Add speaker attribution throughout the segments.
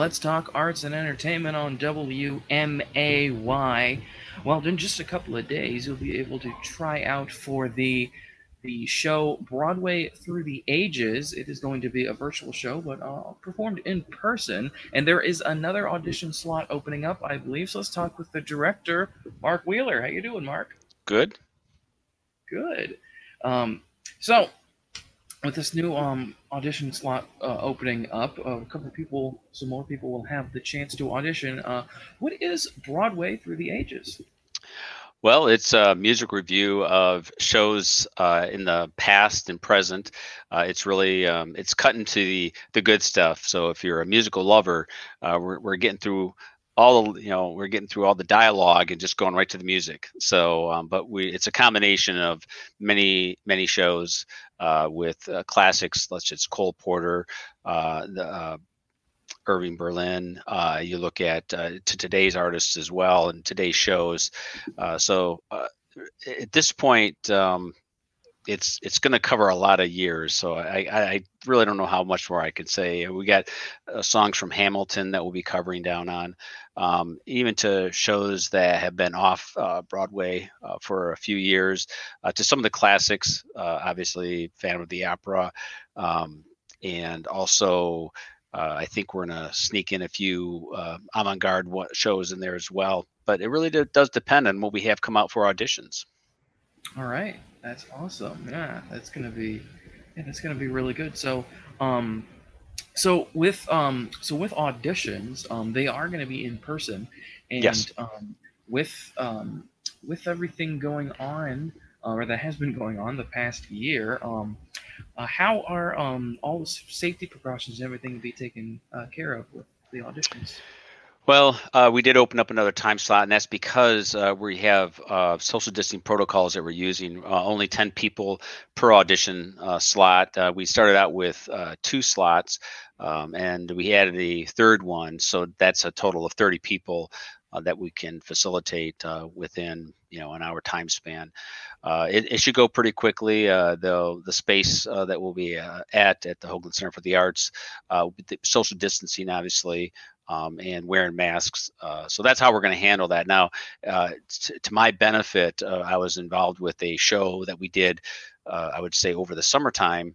Speaker 1: Let's Talk Arts and Entertainment on WMAY. Well, in just a couple of days, you'll be able to try out for the the show Broadway Through the Ages. It is going to be a virtual show, but uh, performed in person. And there is another audition slot opening up, I believe. So let's talk with the director, Mark Wheeler. How you doing, Mark?
Speaker 2: Good.
Speaker 1: Good. Um, so with this new um, audition slot uh, opening up, uh, a couple of people, some more people will have the chance to audition. Uh, what is Broadway Through the Ages?
Speaker 2: Well, it's a music review of shows uh, in the past and present. Uh, it's really um, it's cut into the the good stuff. So if you're a musical lover, uh, we're we're getting through all the you know we're getting through all the dialogue and just going right to the music. So, um, but we it's a combination of many many shows uh, with uh, classics. Let's just Cole Porter, uh, the Irving Berlin. Uh, you look at uh, to today's artists as well and today's shows. Uh, so uh, at this point, um, it's it's going to cover a lot of years. So I, I really don't know how much more I can say. We got uh, songs from Hamilton that we'll be covering down on, um, even to shows that have been off uh, Broadway for a few years, to some of the classics. obviously, Phantom of the Opera. Um, and also uh, I think we're going to sneak in a few uh, avant-garde shows in there as well. But it really does depend on what we have come out for auditions.
Speaker 1: All right, that's awesome. Yeah, that's going to be yeah, that's going to be really good. So, um, so with um, so with auditions, um, they are going to be in person, and
Speaker 2: yes.
Speaker 1: um, with um, with everything going on, uh, or that has been going on the past year, um, uh, how are um, all the safety precautions and everything to be taken uh, care of with the auditions?
Speaker 2: Well, uh, we did open up another time slot, and that's because uh, we have uh, social distancing protocols that we're using. Uh, only 10 people per audition uh, slot. Uh, we started out with two slots, um, and we added a third one, so that's a total of 30 people uh, that we can facilitate uh, within you know an hour time span. Uh, it, it, should go pretty quickly. Uh, the space that we'll be at at the Hoagland Center for the Arts, social distancing, obviously. Um, and wearing masks. so that's how we're going to handle that. Now, t- to my benefit, I was involved with a show that we did, I would say, over the summertime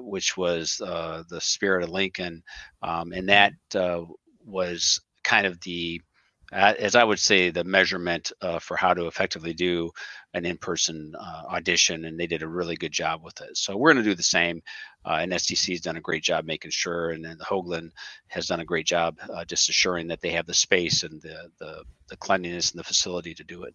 Speaker 2: which was uh, the Spirit of Lincoln, um, and that uh, was kind of the uh, as I would say, the measurement uh, for how to effectively do an in-person uh, audition, and they did a really good job with it. So we're going to do the same, uh, and STC has done a great job making sure, and then the Hoagland has done a great job uh, just assuring that they have the space and the, the, the cleanliness and the facility to do it.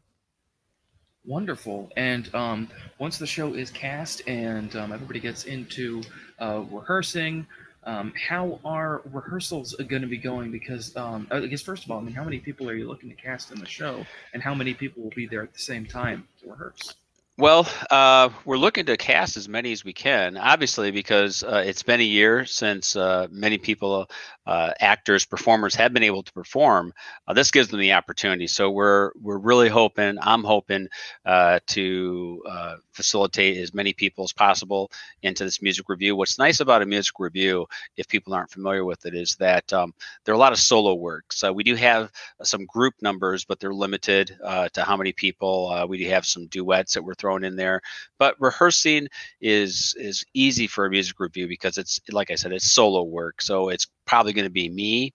Speaker 1: Wonderful. And um, once the show is cast and um, everybody gets into uh, rehearsing, um, how are rehearsals going to be going? Because um, I guess first of all, I mean, how many people are you looking to cast in the show, and how many people will be there at the same time to rehearse?
Speaker 2: Well, uh, we're looking to cast as many as we can, obviously, because uh, it's been a year since uh, many people, uh, actors, performers, have been able to perform. Uh, this gives them the opportunity. So we're we're really hoping. I'm hoping uh, to facilitate as many people as possible into this music review. What's nice about a music review, if people aren't familiar with it, is that um, there are a lot of solo work. So we do have some group numbers, but they're limited to how many people. we do have some duets that we're thrown in there. But rehearsing is is easy for a music review because it's like I said, it's solo work. So it's probably going to be me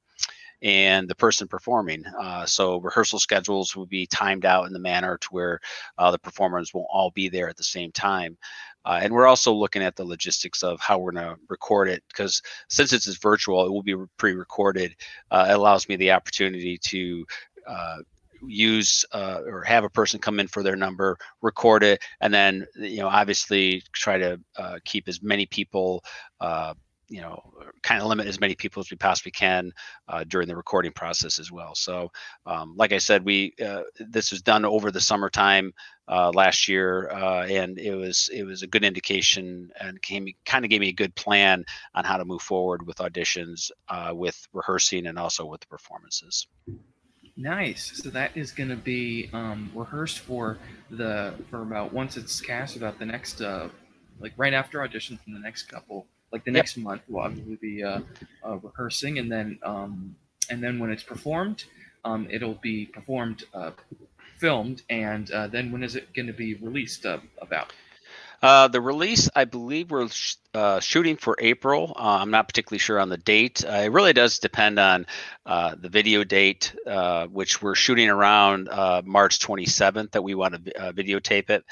Speaker 2: and the person performing. Uh, so rehearsal schedules will be timed out in the manner to where uh, the performers won't all be there at the same time. Uh, and we're also looking at the logistics of how we're going to record it because since it's virtual, it will be pre-recorded. Uh, it allows me the opportunity to uh, use uh, or have a person come in for their number, record it, and then you know obviously try to uh, keep as many people. Uh, you know, kind of limit as many people as we possibly can uh, during the recording process as well. So, um, like I said, we uh, this was done over the summertime uh, last year, and it was it was a good indication and came kind of gave me a good plan on how to move forward with auditions, with rehearsing, and also with the performances.
Speaker 1: Nice. So that is going to be um, rehearsed for the for about once it's cast about the next uh, like right after auditions in the next couple like the next month, we'll obviously be uh, uh, rehearsing, and then um, and then when it's performed, um, it'll be performed, uh, filmed, and uh, then when is it going to be released? Uh, about.
Speaker 2: Uh, the release, I believe, we're sh- uh, shooting for April. Uh, I'm not particularly sure on the date. Uh, it really does depend on uh, the video date, uh, which we're shooting around March 27th that we want to videotape it.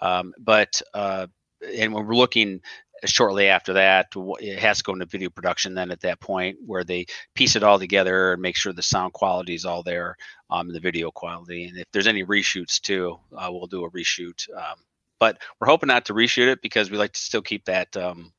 Speaker 2: Um, but and when we're looking shortly after that, it has to go into video production. Then at that point, where they piece it all together and make sure the sound quality is all there, um, the video quality, and if there's any reshoots too, we'll do a reshoot. Um, but we're hoping not to reshoot it because we like to still keep that um,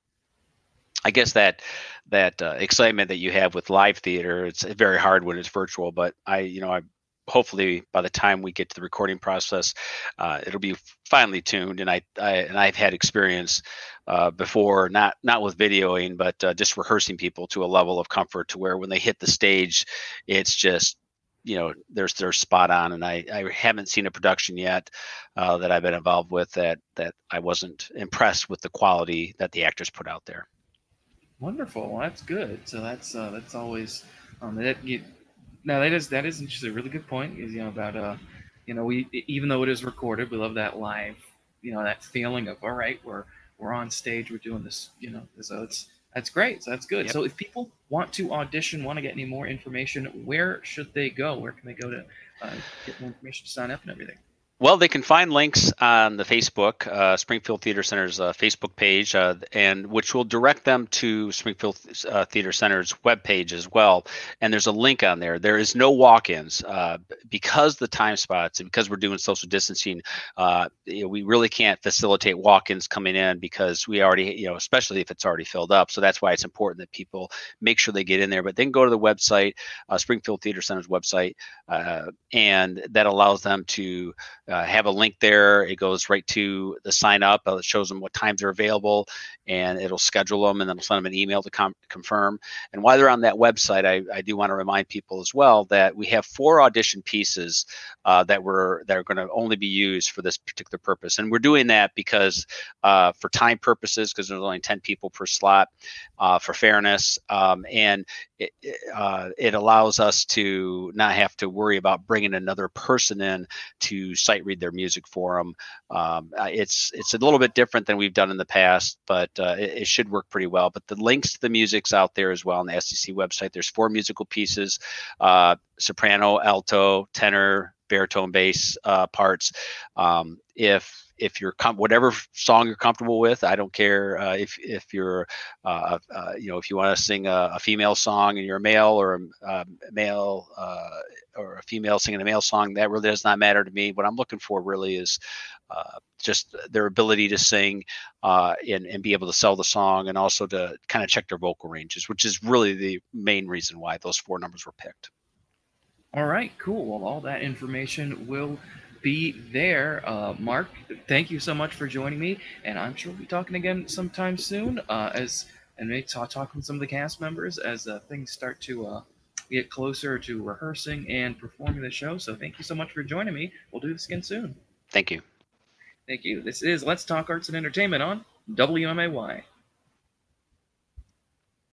Speaker 2: I guess that that uh, excitement that you have with live theater, it's very hard when it's virtual. But I, you know, I hopefully by the time we get to the recording process, uh, it'll be finely tuned. And I, I and I've had experience uh, before, not not with videoing, but uh, just rehearsing people to a level of comfort to where when they hit the stage, it's just you know they're they're spot on and I, I haven't seen a production yet uh, that I've been involved with that that I wasn't impressed with the quality that the actors put out there.
Speaker 1: Wonderful, well, that's good. So that's uh, that's always um, that you, now that is that is just a really good point. Is you know about uh you know we even though it is recorded, we love that live you know that feeling of all right we're we're on stage we're doing this you know so it's that's great. So that's good. Yep. So if people want to audition, want to get any more information, where should they go? Where can they go to uh, get more information to sign up and everything?
Speaker 2: Well, they can find links on the Facebook uh, Springfield Theater Center's uh, Facebook page, uh, and which will direct them to Springfield uh, Theater Center's webpage as well. And there's a link on there. There is no walk-ins uh, because the time spots and because we're doing social distancing. Uh, you know, we really can't facilitate walk-ins coming in because we already, you know, especially if it's already filled up. So that's why it's important that people make sure they get in there. But then go to the website, Springfield Theater Center's website, and that allows them to uh, have a link there. It goes right to the sign up. Uh, it shows them what times are available, and it'll schedule them, and then it'll send them an email to com- confirm. And while they're on that website, I, I do want to remind people as well that we have four audition pieces uh, that were that are going to only be used for this particular purpose, and we're doing that because uh, for time purposes, because there's only ten people per slot, uh, for fairness, um, and it, uh, it allows us to not have to worry about bringing another person in to sight read their music for them. Um, uh, it's it's a little bit different than we've done in the past, but uh, it, it, should work pretty well. But the links to the music's out there as well on the STC website. There's four musical pieces: uh, soprano, alto, tenor, baritone, bass uh, parts. Um, if if you're com- whatever song you're comfortable with, I don't care uh, if if you're uh, uh, you know if you want to sing a, a, female song and you're a male or a, a male uh, or a female singing a male song. That really does not matter to me. What I'm looking for really is uh, just their ability to sing uh, and, and be able to sell the song and also to kind of check their vocal ranges, which is really the main reason why those four numbers were picked.
Speaker 1: All right, cool. Well, all that information will be there. Uh, Mark, thank you so much for joining me, and I'm sure we'll be talking again sometime soon. Uh, as and maybe talk, talk with some of the cast members as uh, things start to uh, get closer to rehearsing and performing the show. So thank you so much for joining me. We'll do this again soon.
Speaker 2: Thank you.
Speaker 1: Thank you. This is Let's Talk Arts and Entertainment on WMAY.